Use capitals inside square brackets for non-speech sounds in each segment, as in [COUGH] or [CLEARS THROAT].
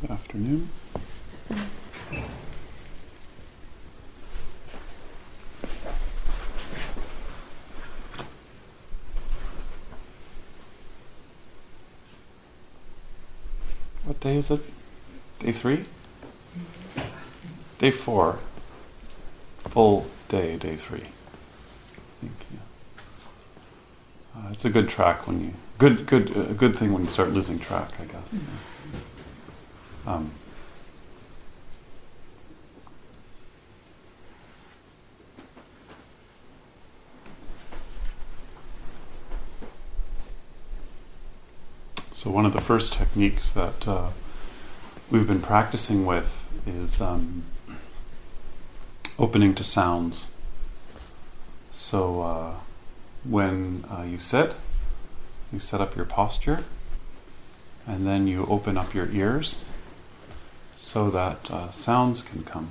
Good afternoon. What day is it? Day three? Day four. Full day, day three. Thank you. Uh, it's a good track when you good good a good thing when you start losing track, I guess. Um, so one of the first techniques that uh, we've been practicing with is um, opening to sounds. So uh, when uh, you sit, you set up your posture, and then you open up your ears so that uh, sounds can come.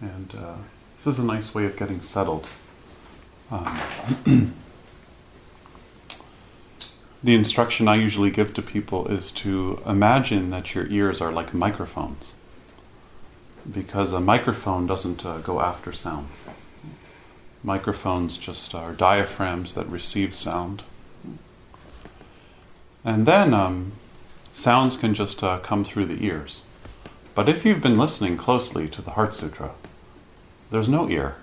And uh, this is a nice way of getting settled. Um, [CLEARS THROAT] the instruction I usually give to people is to imagine that your ears are like microphones, because a microphone doesn't uh, go after sounds. Microphones just are diaphragms that receive sound. And then um, sounds can just uh, come through the ears. But if you've been listening closely to the Heart Sutra, there's no ear.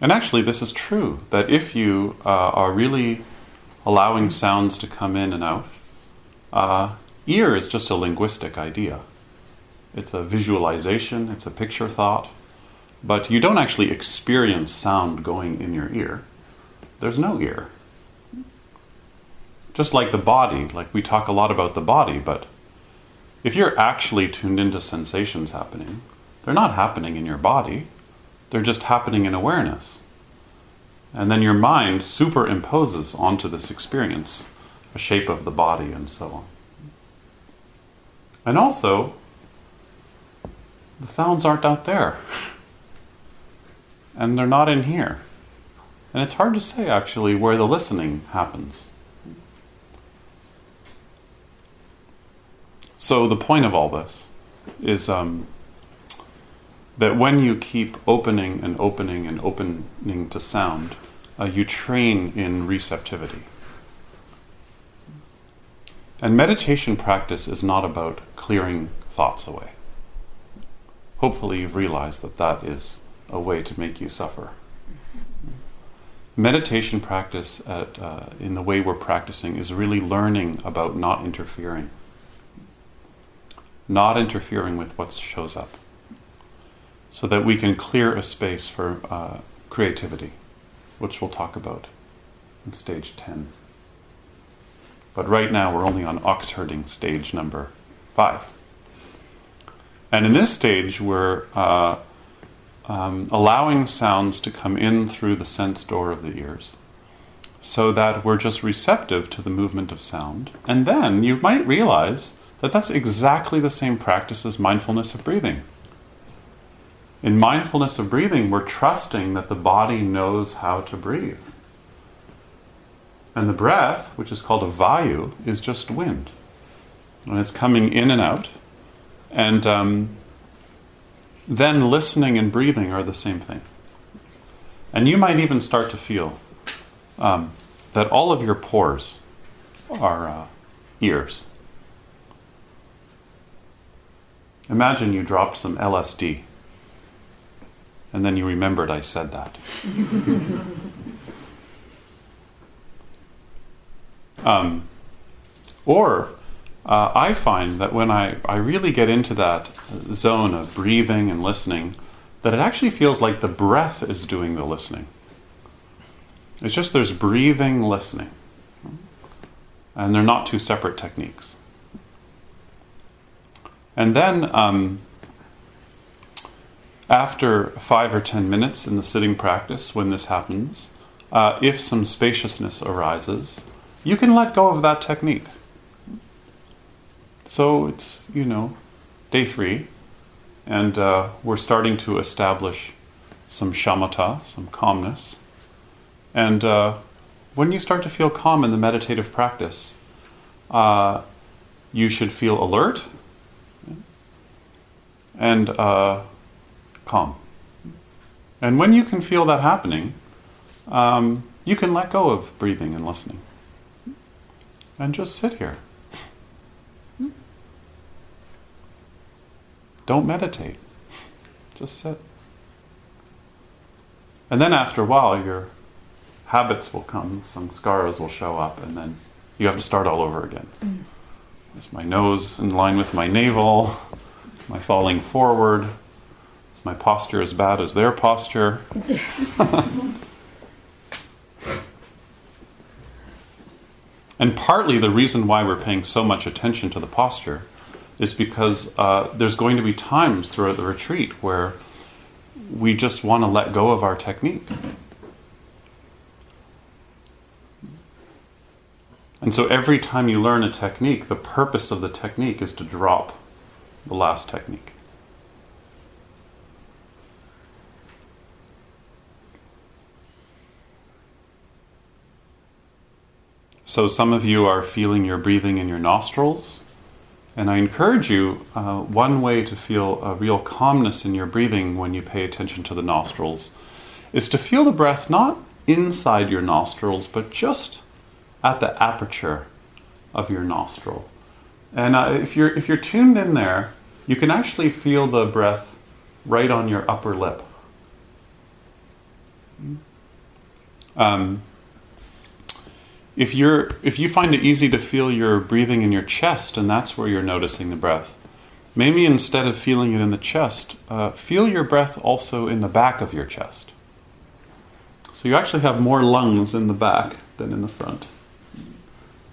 And actually, this is true that if you uh, are really allowing sounds to come in and out, uh, ear is just a linguistic idea. It's a visualization, it's a picture thought, but you don't actually experience sound going in your ear. There's no ear just like the body, like we talk a lot about the body, but if you're actually tuned into sensations happening, they're not happening in your body, they're just happening in awareness. And then your mind superimposes onto this experience a shape of the body and so on. And also, the sounds aren't out there. [LAUGHS] and they're not in here. And it's hard to say actually where the listening happens. So the point of all this is um, that when you keep opening and opening and opening to sound, uh, you train in receptivity. And meditation practice is not about clearing thoughts away. Hopefully, you've realized that that is a way to make you suffer. Meditation practice, at, uh, in the way we're practicing, is really learning about not interfering not interfering with what shows up, so that we can clear a space for uh, creativity, which we'll talk about in stage 10. But right now we're only on ox herding stage number five. And in this stage, we're uh, um, allowing sounds to come in through the sense door of the ears so that we're just receptive to the movement of sound. And then you might realize that that's exactly the same practice as mindfulness of breathing. In mindfulness of breathing, we're trusting that the body knows how to breathe. And the breath, which is called a vayu, is just wind. And it's coming in and out. And um, then listening and breathing are the same thing. And you might even start to feel um, that all of your pores are uh, ears. Imagine you dropped some LSD and then you remembered I said that. [LAUGHS] um, or uh, I find that when I, I really get into that zone of breathing and listening, that it actually feels like the breath is doing the listening. It's just there's breathing, listening. And they're not two separate techniques. And then, um, after five or ten minutes in the sitting practice, when this happens, uh, if some spaciousness arises, you can let go of that technique. So it's, you know, day three, and uh, we're starting to establish some shamatha, some calmness. And uh, when you start to feel calm in the meditative practice, uh, you should feel alert and uh, calm. And when you can feel that happening, um, you can let go of breathing and listening. And just sit here. Don't meditate. Just sit. And then after a while, your habits will come, some scars will show up, and then you have to start all over again. Mm. Is my nose in line with my navel? Am I falling forward? Is my posture as bad as their posture? [LAUGHS] and partly the reason why we're paying so much attention to the posture is because uh, there's going to be times throughout the retreat where we just want to let go of our technique. And so every time you learn a technique, the purpose of the technique is to drop the last technique. So, some of you are feeling your breathing in your nostrils. And I encourage you uh, one way to feel a real calmness in your breathing when you pay attention to the nostrils is to feel the breath not inside your nostrils, but just at the aperture of your nostril. And uh, if, you're, if you're tuned in there, you can actually feel the breath right on your upper lip. Um, if you're if you find it easy to feel your breathing in your chest and that's where you're noticing the breath maybe instead of feeling it in the chest uh, feel your breath also in the back of your chest. So you actually have more lungs in the back than in the front.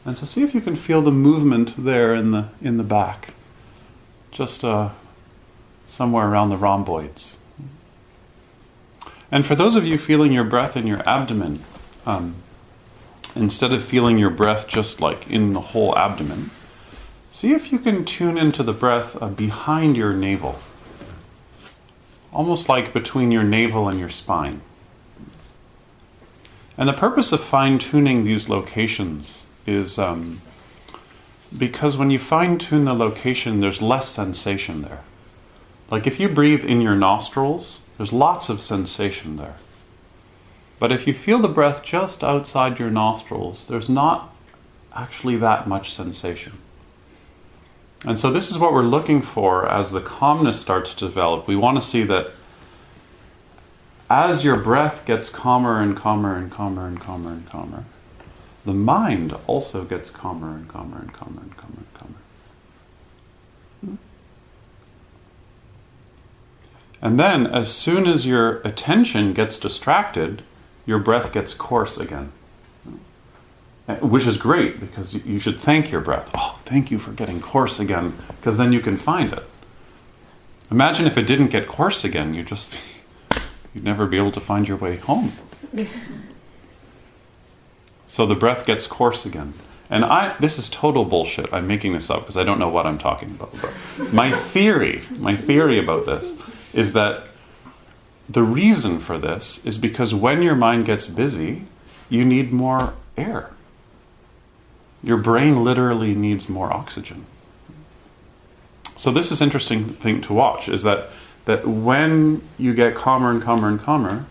And so see if you can feel the movement there in the in the back just uh, somewhere around the rhomboids and for those of you feeling your breath in your abdomen um, instead of feeling your breath just like in the whole abdomen, see if you can tune into the breath uh, behind your navel, almost like between your navel and your spine. And the purpose of fine tuning these locations is um, because when you fine tune the location, there's less sensation there. Like if you breathe in your nostrils, there's lots of sensation there. But if you feel the breath just outside your nostrils, there's not actually that much sensation. And so, this is what we're looking for as the calmness starts to develop. We want to see that as your breath gets calmer and calmer and calmer and calmer and calmer, the mind also gets calmer and calmer and calmer and calmer and calmer. And then, as soon as your attention gets distracted, your breath gets coarse again. Which is great because you should thank your breath. Oh, thank you for getting coarse again, because then you can find it. Imagine if it didn't get coarse again, you'd just you'd never be able to find your way home. So the breath gets coarse again. And I this is total bullshit. I'm making this up because I don't know what I'm talking about. But my theory, my theory about this is that the reason for this is because when your mind gets busy, you need more air. Your brain literally needs more oxygen. So this is interesting thing to watch is that that when you get calmer and calmer and calmer,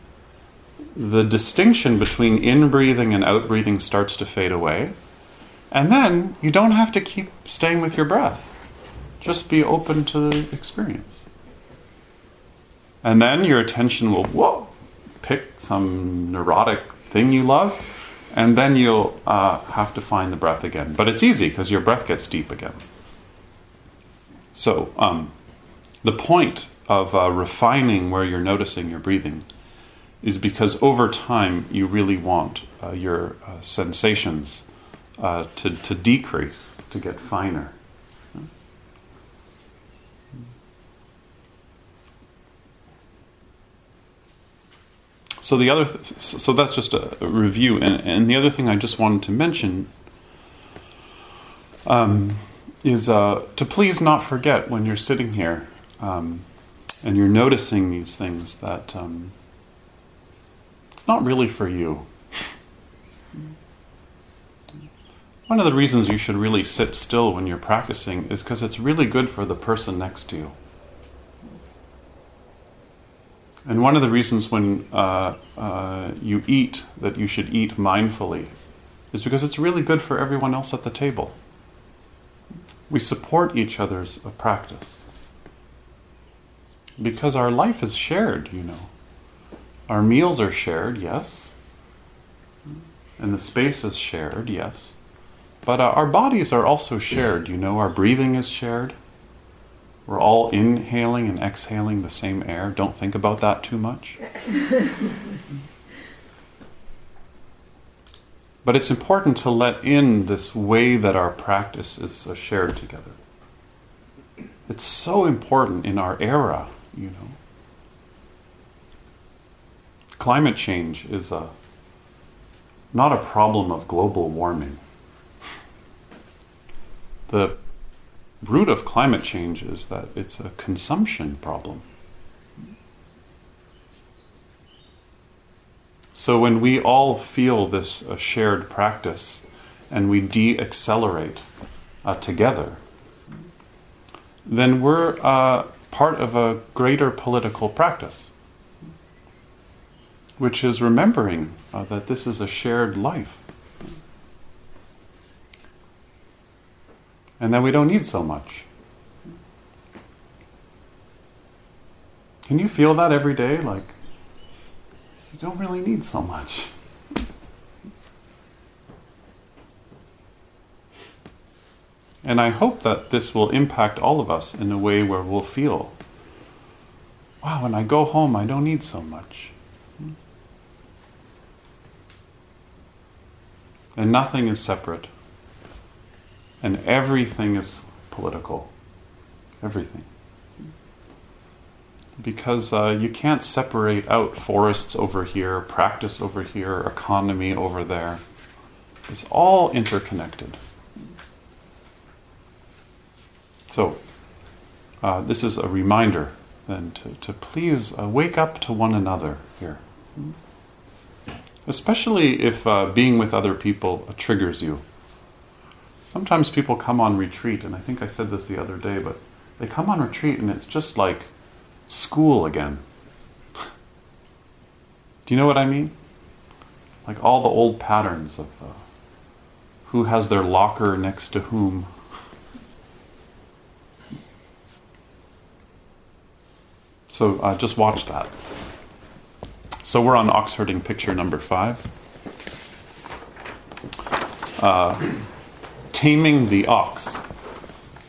the distinction between in breathing and out breathing starts to fade away. And then you don't have to keep staying with your breath. Just be open to the experience. And then your attention will whoa, pick some neurotic thing you love and then you'll uh, have to find the breath again. But it's easy because your breath gets deep again. So, um, the point of uh, refining where you're noticing your breathing is because over time you really want uh, your uh, sensations uh, to, to decrease, to get finer. So the other, th- so that's just a, review, and, and, the other thing I just wanted to mention um, is uh, to please not forget when you're sitting here um, and you're noticing these things that um, it's not really for you. One of the reasons you should really sit still when you're practicing is because it's really good for the person next to you. And one of the reasons when uh, uh, you eat that you should eat mindfully is because it's really good for everyone else at the table. We support each other's uh, practice. Because our life is shared, you know. Our meals are shared, yes. And the space is shared, yes. But uh, our bodies are also shared, you know. Our breathing is shared. We're all inhaling and exhaling the same air. Don't think about that too much. [LAUGHS] but it's important to let in this way that our practice is uh, shared together. It's so important in our era, you know. Climate change is a, not a problem of global warming. The root of climate change is that it's a consumption problem. So when we all feel this uh, shared practice and we de accelerate uh, together, then we're uh, part of a greater political practice, which is remembering uh, that this is a shared life. And then we don't need so much. Can you feel that every day? Like, you don't really need so much. And I hope that this will impact all of us in a way where we'll feel, wow, when I go home, I don't need so much. And nothing is separate and everything is political. Everything. Because uh, you can't separate out forests over here, practice over here, economy over there. It's all interconnected. So, uh, this is a reminder then to, to please uh, wake up to one another here. Especially if uh, being with other people triggers you. Sometimes people come on retreat, and I think I said this the other day, but they come on retreat and it's just like school again. Do you know what I mean? Like all the old patterns of uh, who has their locker next to whom. So uh, just watch that. So we're on ox herding picture number five. Uh, taming the ox.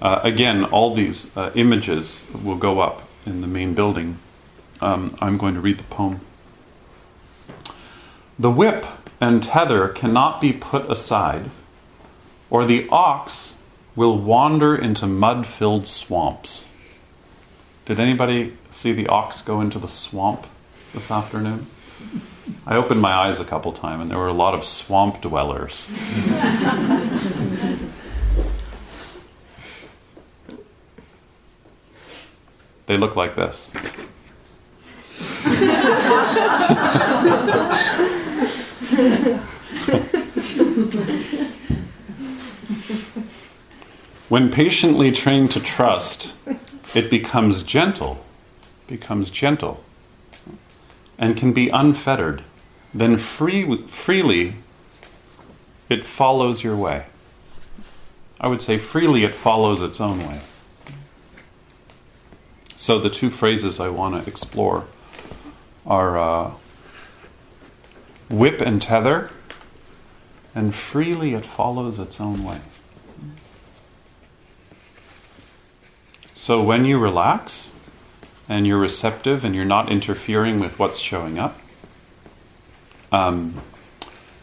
Uh, again, all these uh, images will go up in the main building. um, I'm going to read the poem. The whip and tether cannot be put aside, or the ox will wander into mud filled swamps. Did anybody see the ox go into the swamp this afternoon? I opened my eyes a couple times and there were a lot of swamp dwellers. [LAUGHS] they look like this. [LAUGHS] when patiently trained to trust, it becomes gentle, becomes gentle, and can be unfettered. Then free, freely it follows your way. I would say freely it follows its own way. So the two phrases I want to explore are uh, whip and tether, and freely it follows its own way. So when you relax and you're receptive and you're not interfering with what's showing up, um,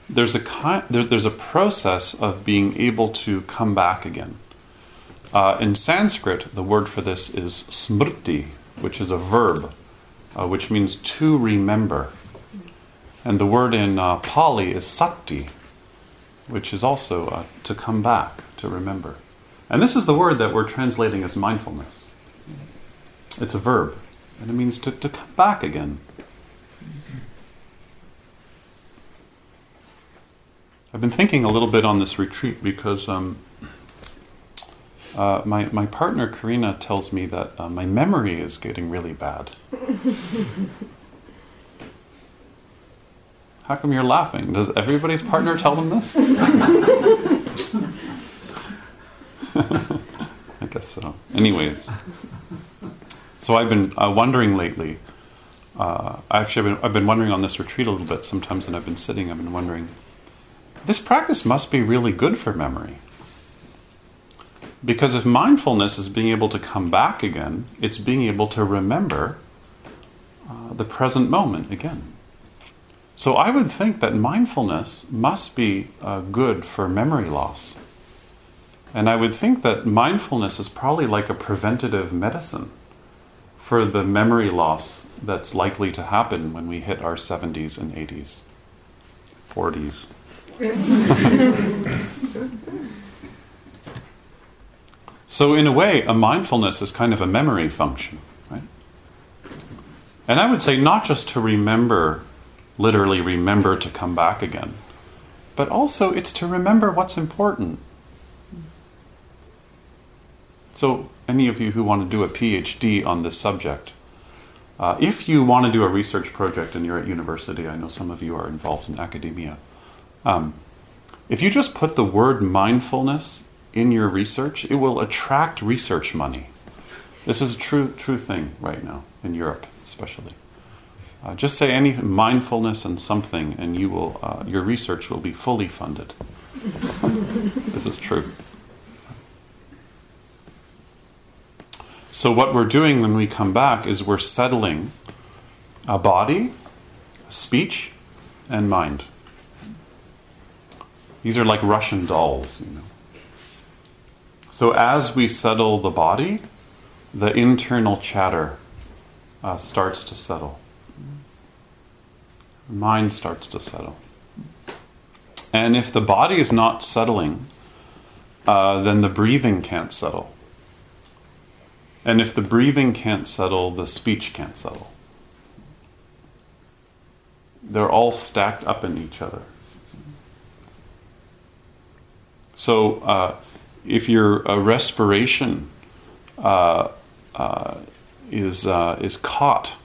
there's a kind, there, there's a process of being able to come back again. Uh, in Sanskrit, the word for this is smrti, which is a verb, uh, which means to remember. And the word in uh, Pali is sati, which is also uh, to come back, to remember. And this is the word that we're translating as mindfulness. It's a verb, and it means to, to come back again. I've been thinking a little bit on this retreat because um, uh, my, my partner Karina tells me that uh, my memory is getting really bad. [LAUGHS] How come you're laughing? Does everybody's partner tell them this? [LAUGHS] [LAUGHS] I guess so. Anyways, so I've been uh, wondering lately. Uh, actually, I've been, I've been wondering on this retreat a little bit sometimes, and I've been sitting. I've been wondering. This practice must be really good for memory. Because if mindfulness is being able to come back again, it's being able to remember uh, the present moment again. So I would think that mindfulness must be uh, good for memory loss. And I would think that mindfulness is probably like a preventative medicine for the memory loss that's likely to happen when we hit our 70s and 80s, 40s. [LAUGHS] so, in a way, a mindfulness is kind of a memory function, right? And I would say not just to remember, literally remember to come back again, but also it's to remember what's important. So, any of you who want to do a PhD on this subject, uh, if you want to do a research project and you're at university, I know some of you are involved in academia. Um, if you just put the word mindfulness in your research, it will attract research money. This is a true, true thing right now in Europe, especially. Uh, just say any mindfulness and something, and you will, uh, your research will be fully funded. [LAUGHS] this is true. So, what we're doing when we come back is we're settling a body, speech, and mind. These are like Russian dolls, you know. So, as we settle the body, the internal chatter uh, starts to settle. Mind starts to settle. And if the body is not settling, uh, then the breathing can't settle. And if the breathing can't settle, the speech can't settle. They're all stacked up in each other. So, uh, if your uh, respiration uh, uh is, uh, is caught,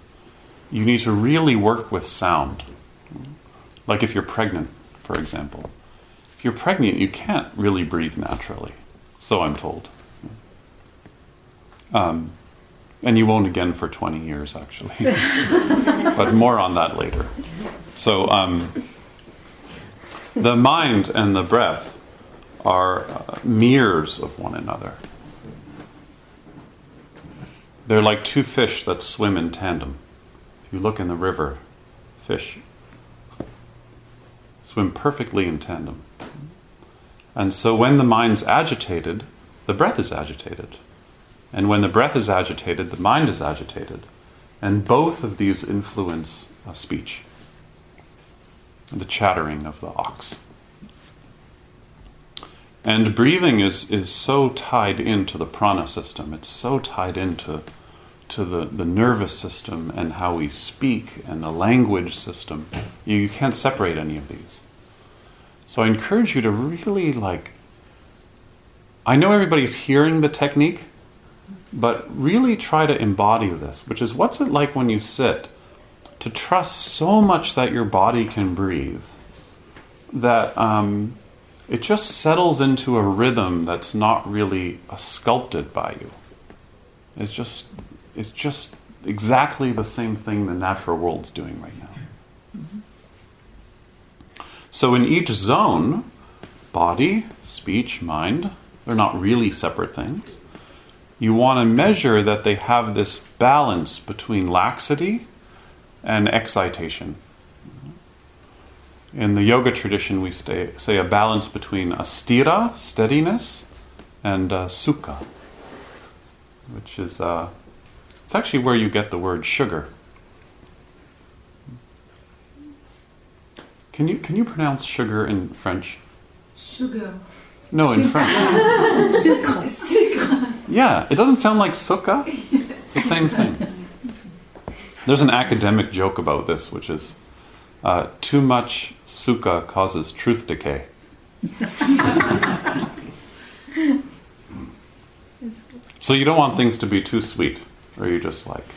you need to really work with sound. Like if you're pregnant, for example. If you're pregnant, you can't really breathe naturally. So I'm told. Um, and you won't again for 20 years, actually. [LAUGHS] but more on that later. So, um, the mind and the breath are uh, mirrors of one another. They're like two fish that swim in tandem. If you look in the river, fish swim perfectly in tandem. And so when the mind's agitated, the breath is agitated. And when the breath is agitated, the mind is agitated. And both of these influence speech, the chattering of the ox. And breathing is, is so tied into the prana system, it's so tied into to the, the nervous system and how we speak and the language system. You, you can't separate any of these. So I encourage you to really like. I know everybody's hearing the technique, but really try to embody this, which is what's it like when you sit to trust so much that your body can breathe that um, it just settles into a rhythm that's not really sculpted by you. It's just is just exactly the same thing the natural world's doing right now. So, in each zone, body, speech, mind, they're not really separate things. You want to measure that they have this balance between laxity and excitation. In the yoga tradition, we stay, say a balance between astira, steadiness, and uh, sukha, which is uh, it's actually where you get the word sugar. Can you can you pronounce sugar in French? Sugar. No, in French. [LAUGHS] Sucre. Yeah, it doesn't sound like sukha. [LAUGHS] It's the same thing. There's an academic joke about this, which is uh, too much sukha causes truth decay. so you don't want things to be too sweet or you just like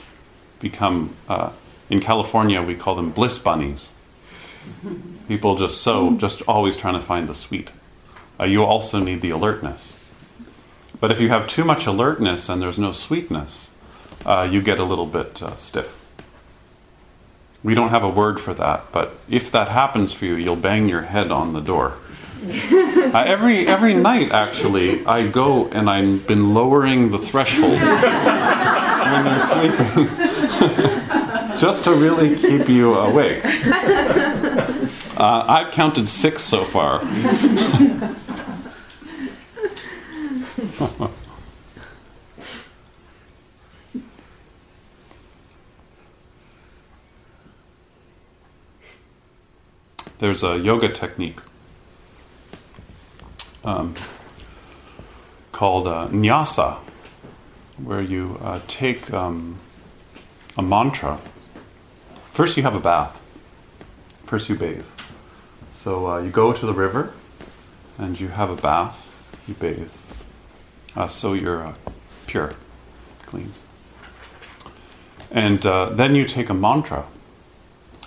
become. Uh, in California, we call them bliss bunnies. People just so, just always trying to find the sweet. Uh, you also need the alertness. But if you have too much alertness and there's no sweetness, uh, you get a little bit uh, stiff. We don't have a word for that, but if that happens for you, you'll bang your head on the door. [LAUGHS] Uh, every every night, actually, I go and I've been lowering the threshold when you're sleeping, [LAUGHS] just to really keep you awake. [LAUGHS] Uh, I've counted six so far. There's a yoga technique um, called uh, nyasa, where you uh, take um, a mantra. First, you have a bath. First, you bathe. So uh, you go to the river and you have a bath, you bathe. Uh, so you're uh, pure, clean. And uh, then you take a mantra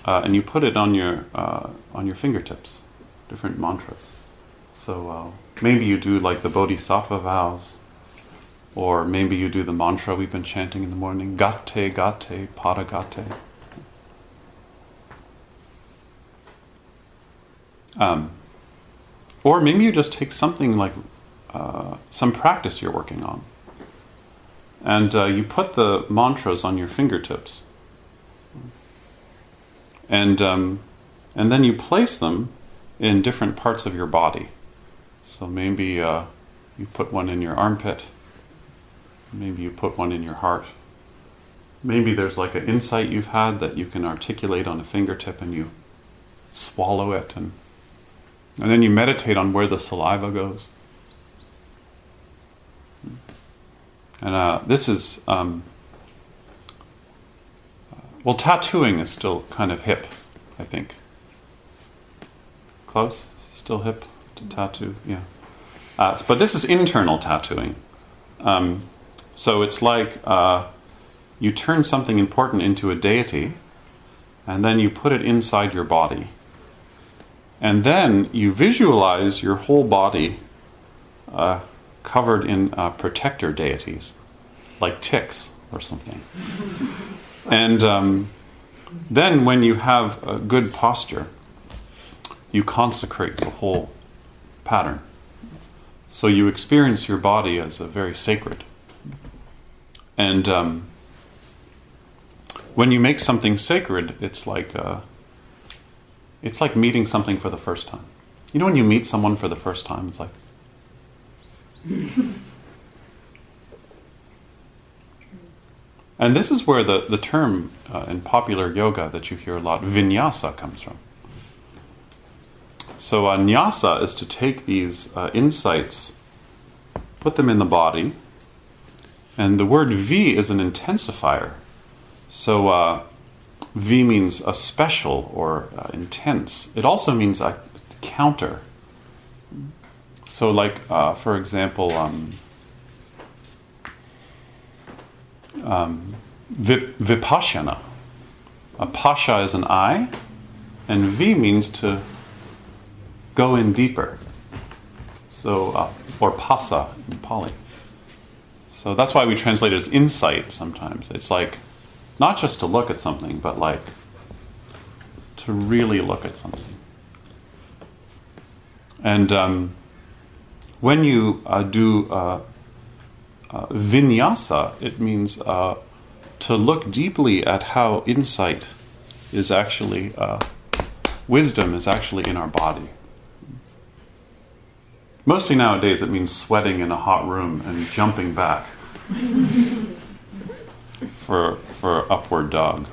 and you put it on your, on your fingertips, different mantras. So Maybe you do like the Bodhisattva vows, or maybe you do the mantra we've been chanting in the morning Gate, Gate, Pada Um, or maybe you just take something like uh, some practice you're working on, and uh, you put the mantras on your fingertips, and um, and then you place them in different parts of your body. So maybe uh, you put one in your armpit. Maybe you put one in your heart. Maybe there's like an insight you've had that you can articulate on a fingertip and you swallow it and and then you meditate on where the saliva goes. And uh, this is, um, well, tattooing is still kind of hip, I think. Close? Still hip? to tattoo, yeah. Uh, but this is internal tattooing. Um, so it's like uh, you turn something important into a deity, and then you put it inside your body. And then you visualize your whole body uh, covered in uh, protector deities, like ticks or something. [LAUGHS] and um, then, when you have a good posture, you consecrate the whole pattern. So you experience your body as a very sacred. And um, when you make something sacred, it's like uh, it's like meeting something for the first time. You know, when you meet someone for the first time, it's like. And this is where the, the term uh, in popular yoga that you hear a lot, vinyasa, comes from. So, uh, nyasa is to take these uh, insights, put them in the body, and the word V is an intensifier. So, uh, V means a special or uh, intense. It also means a counter. So, like, uh, for example, um, um, vip- vipassana. A pasha is an eye, and V means to go in deeper. So, uh, or pasa in Pali. So that's why we translate it as insight sometimes. It's like not just to look at something, but like to really look at something. And um, when you uh, do uh, uh, vinyasa, it means uh, to look deeply at how insight is actually, uh, wisdom is actually in our body. Mostly nowadays, it means sweating in a hot room and jumping back [LAUGHS] for, for upward dog.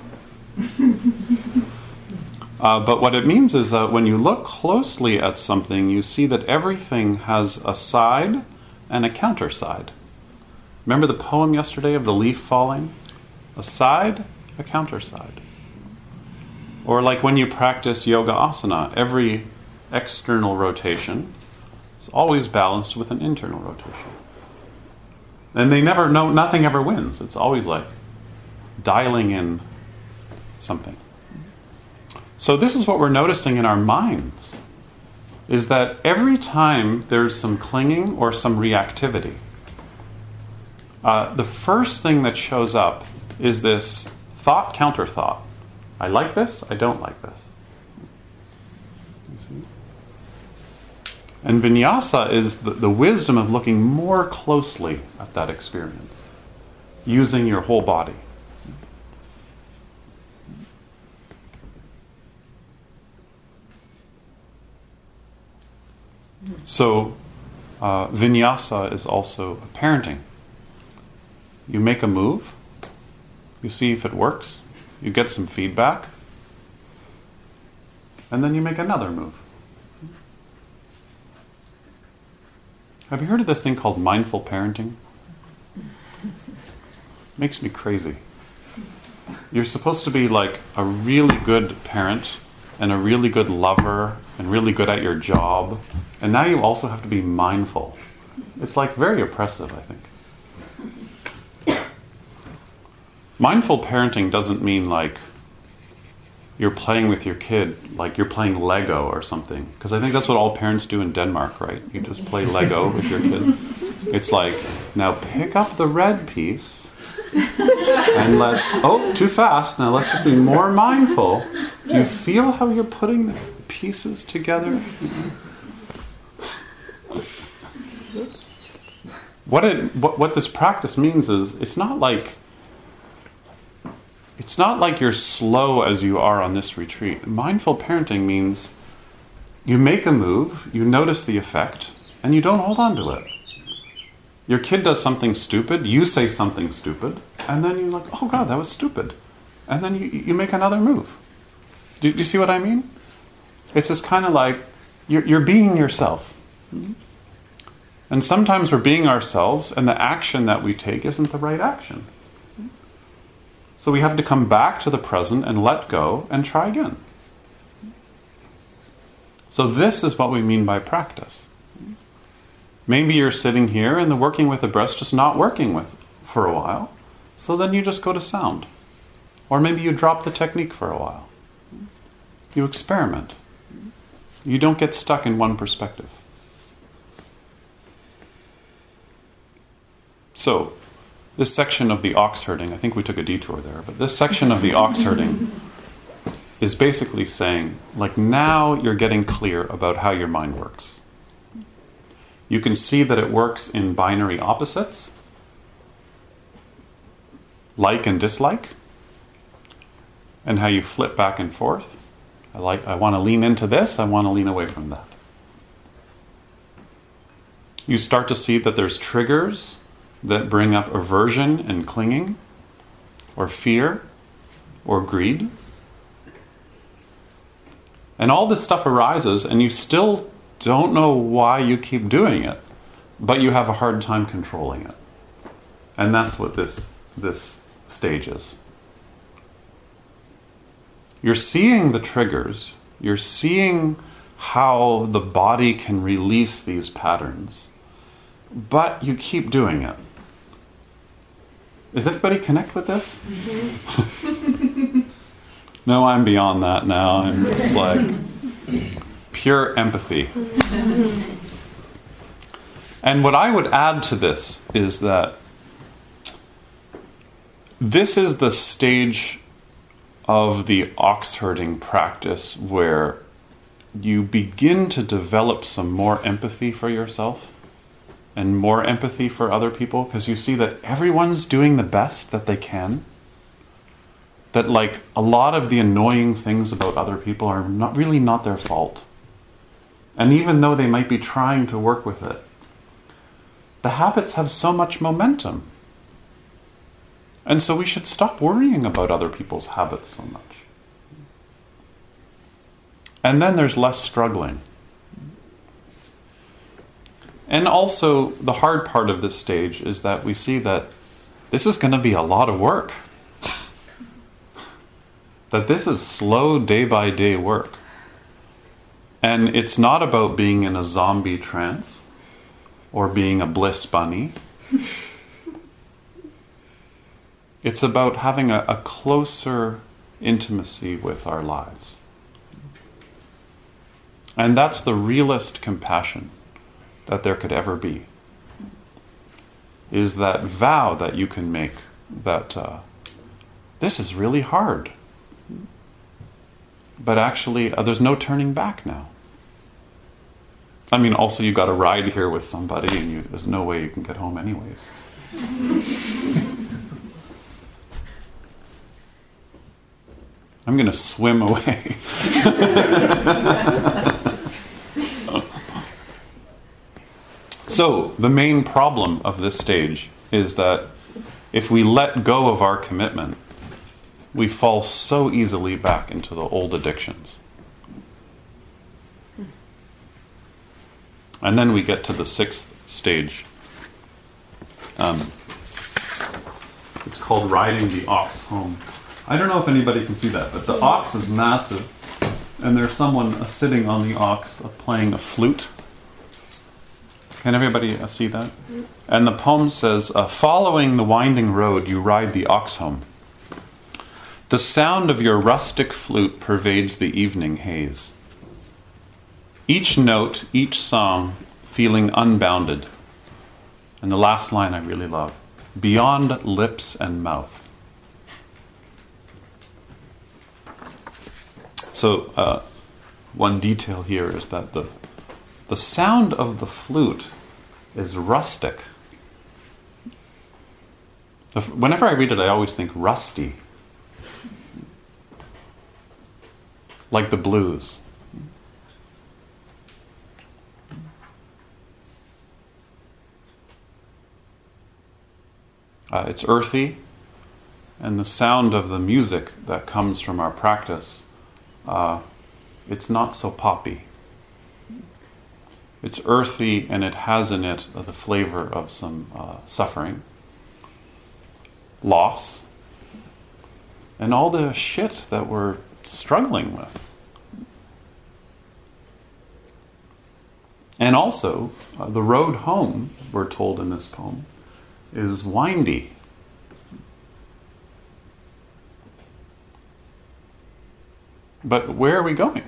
Uh, but what it means is that when you look closely at something, you see that everything has a side and a counter side. Remember the poem yesterday of the leaf falling? A side, a counter side. Or like when you practice yoga asana, every external rotation is always balanced with an internal rotation. And they never know, nothing ever wins. It's always like dialing in something. So this is what we're noticing in our minds is that every time there's some clinging or some reactivity, uh, the first thing that shows up is this thought counter thought. I like this, I don't like this. And vinyasa is the, the wisdom of looking more closely at that experience, using your whole body. So, uh, vinyasa is also a parenting. You make a move, you see if it works, you get some feedback, and then you make another move. Have you heard of this thing called mindful parenting? Makes me crazy. You're supposed to be like a really good parent and a really good lover and really good at your job. And now you also have to be mindful. It's like very oppressive, I think. Mindful parenting doesn't mean like you're playing with your kid like you're playing Lego or something. Because I think that's what all parents do in Denmark, right? You just play Lego [LAUGHS] with your kid. It's like, now pick up the red piece and let's, oh, too fast. Now let's just be more mindful. Do you feel how you're putting the pieces together? What, it, what, what this practice means is it's not like it's not like you're slow as you are on this retreat. Mindful parenting means you make a move, you notice the effect, and you don't hold on to it. Your kid does something stupid, you say something stupid, and then you're like, oh God, that was stupid. And then you, you make another move. Do, do you see what I mean? It's just kind of like you're, you're being yourself. And sometimes we're being ourselves, and the action that we take isn't the right action. So we have to come back to the present and let go and try again. So, this is what we mean by practice. Maybe you're sitting here and the working with the breath just not working with for a while. So then you just go to sound. Or maybe you drop the technique for a while. You experiment. You don't get stuck in one perspective. So, this section of the ox herding, I think we took a detour there, but this section of the ox herding is basically saying, like, now you're getting clear about how your mind works. You can see that it works in binary opposites, like and dislike, and how you flip back and forth. I like I want to lean into this, I want to lean away from that. You start to see that there's triggers that bring up aversion and clinging or fear or greed. And all this stuff arises and you still don't know why you keep doing it, but you have a hard time controlling it. And that's what this this stage is. You're seeing the triggers, you're seeing how the body can release these patterns, but you keep doing it. Does anybody connect with this? [LAUGHS] no, I'm beyond that now. I'm just like pure empathy. And what I would add to this is that this is the stage of the ox herding practice where you begin to develop some more empathy for yourself and more empathy for other people because you see that everyone's doing the best that they can. That, like, a lot of the annoying things about other people are not really not their fault. And even though they might be trying to work with it, the habits have so much momentum. And so we should stop worrying about other people's habits so much. And then there's less struggling. And also, the hard part of this stage is that we see that this is going to be a lot of work. [LAUGHS] that this is slow day by day work. And it's not about being in a zombie trance or being a bliss bunny. [LAUGHS] it's about having a, a, closer intimacy with our lives. And that's the realest compassion that there could ever be is that vow that you can make that uh, this is really hard. But actually, uh, there's no turning back now. I mean, also, you got to ride here with somebody, and you, there's no way you can get home, anyways. [LAUGHS] I'm going to swim away. [LAUGHS] So, the main problem of this stage is that if we let go of our commitment, we fall so easily back into the old addictions. And then we get to the sixth stage. Um, it's called riding the ox home. I don't know if anybody can see that, but the ox is massive, and there's someone sitting on the ox playing a flute. Can everybody uh, see that? And the poem says, uh, Following the winding road, you ride the ox home. The sound of your rustic flute pervades the evening haze. Each note, each song, feeling unbounded. And the last line I really love beyond lips and mouth. So, uh, one detail here is that the the sound of the flute is rustic. Whenever I read it, I always think rusty. Like the blues. Uh, it's earthy, and the sound of the music that comes from our practice, uh, it's not so poppy. It's earthy and it has in it the flavor of some uh, suffering, loss, and all the shit that we're struggling with. And also, uh, the road home, we're told in this poem, is windy. But where are we going?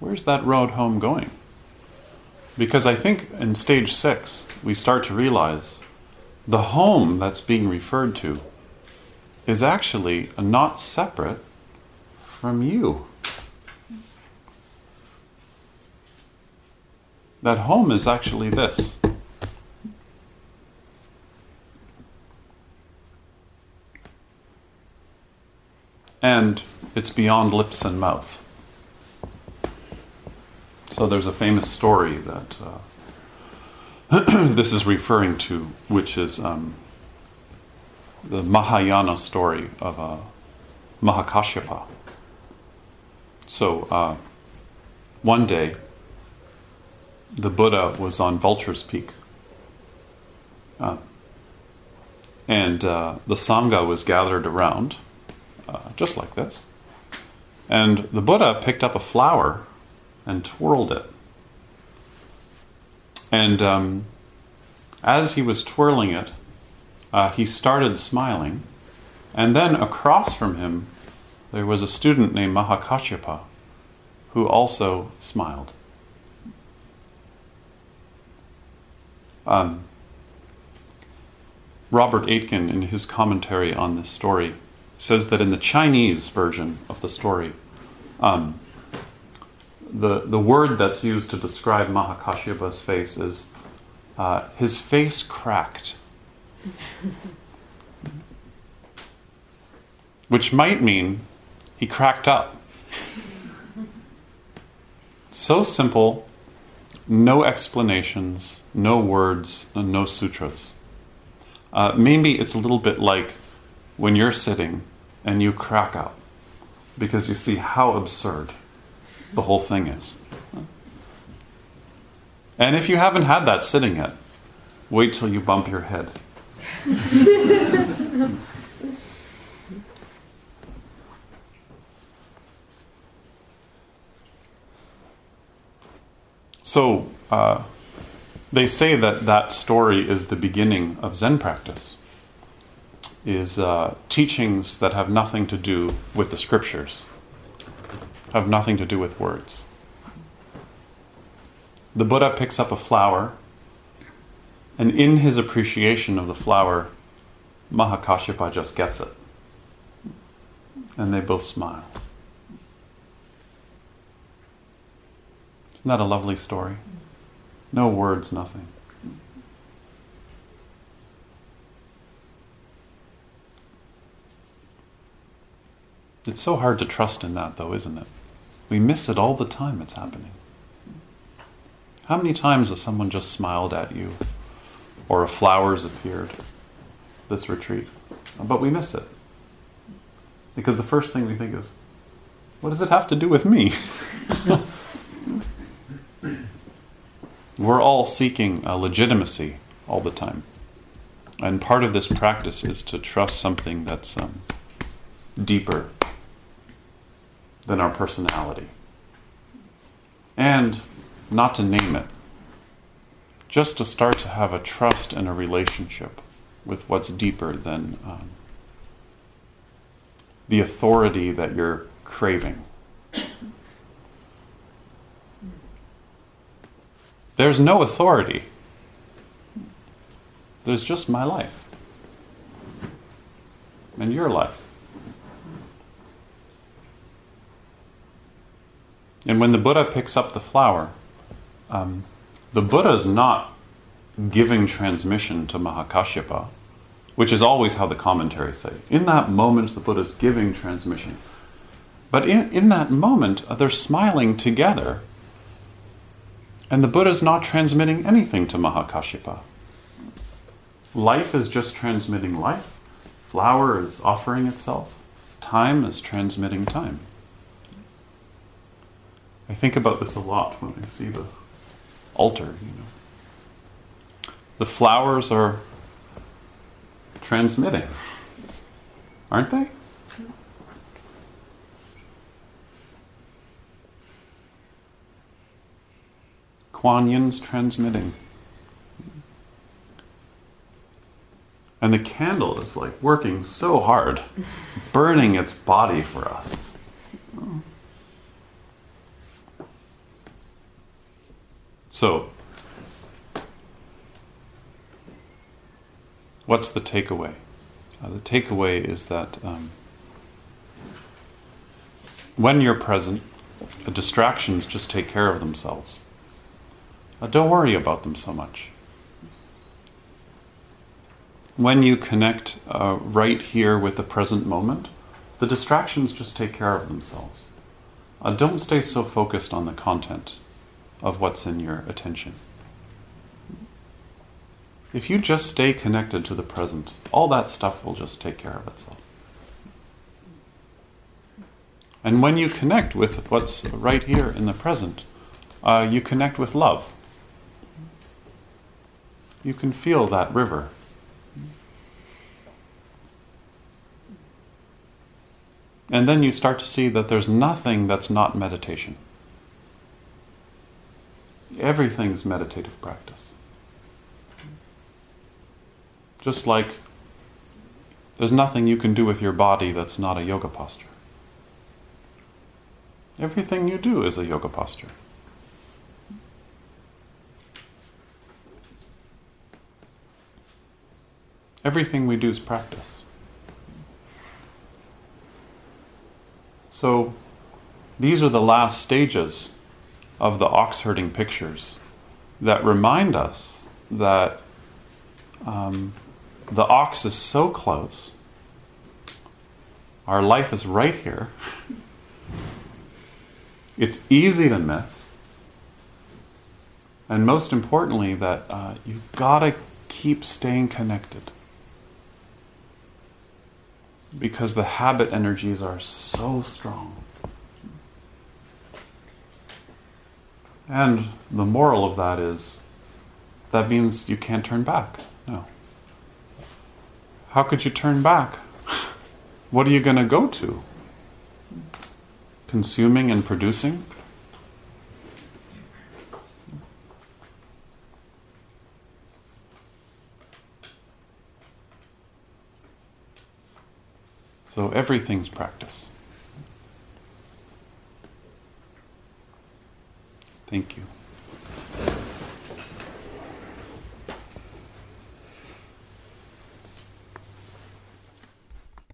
Where's that road home going? Because I think in stage six, we start to realize the home that's being referred to is actually not separate from you. That home is actually this. and it's beyond lips and mouth. So there's a famous story that uh, [CLEARS THROAT] this is referring to, which is um, the Mahayana story of uh, Mahakashyapa. So uh, one day, the Buddha was on Vulture's Peak. Uh, and uh, the Sangha was gathered around, uh, just like this. And the Buddha picked up a flower and twirled it. And um, as he was twirling it, uh, he started smiling. And then across from him, there was a student named Mahakashyapa who also smiled. Um, Robert Aitken, in his commentary on this story, says that in the Chinese version of the story, um, the, the word that's used to describe Mahakashyapa's face is uh, his face cracked. [LAUGHS] Which might mean he cracked up. So simple, no explanations, no words, and no sutras. Uh, maybe it's a little bit like when you're sitting and you crack up because you see how absurd the whole thing is. And if you haven't had that sitting yet, wait till you bump your head. [LAUGHS] so, uh, they say that that story is the beginning of Zen practice, is uh, teachings that have nothing to do with the scriptures, have nothing to do with words. The Buddha picks up a flower, and in his appreciation of the flower, Mahakashyapa just gets it. And they both smile. Isn't that a lovely story? No words, nothing. It's so hard to trust in that, though, isn't it? We miss it all the time it's happening. How many times has someone just smiled at you or a flower's appeared this retreat? But we miss it. Because the first thing we think is, what does it have to do with me? [LAUGHS] We're all seeking a legitimacy all the time. And part of this practice is to trust something that's um, deeper than our personality. And not to name it, just to start to have a trust and a relationship with what's deeper than um, the authority that you're craving. There's no authority. There's just my life and your life. And when the Buddha picks up the flower, um, the Buddha is not giving transmission to Mahakashyapa, which is always how the commentaries say. In that moment, the Buddha is giving transmission. But in, in that moment, they're smiling together and the Buddha is not transmitting anything to Mahakashyapa. Life is just transmitting life, flower is offering itself, time is transmitting time. I think about this a lot when I see the altar, you know. The flowers are transmitting, aren't they? Kuan Yin's transmitting. And the candle is like working so hard, burning its body for us. So, what's the takeaway? Uh, the takeaway is that um, when you're present, distractions just take care of themselves. Uh, don't worry about them so much. When you connect uh, right here with the present moment, the the distractions just take care of themselves. Uh, don't stay so focused on the content of what's in your attention. If you just stay connected to the present, all that stuff will just take care of itself. And when you connect with what's right here in the present, uh, you connect with love. You can feel that river. And then you start to see that there's nothing that's not meditation. Everything's meditative practice. Just like there's nothing you can do with your body that's not a yoga posture. Everything you do is a yoga posture. Everything we do is practice. So, these are the last stages of the ox herding pictures that remind us that um, the ox is so close, our life is right here. It's easy to miss. And most importantly, that uh, you've got to keep staying connected. Because the habit energies are so strong. And the moral of that is that means you can't turn back. No. How could you turn back? [LAUGHS] What are you going to go to? Consuming and producing? So everything's practice. Thank you.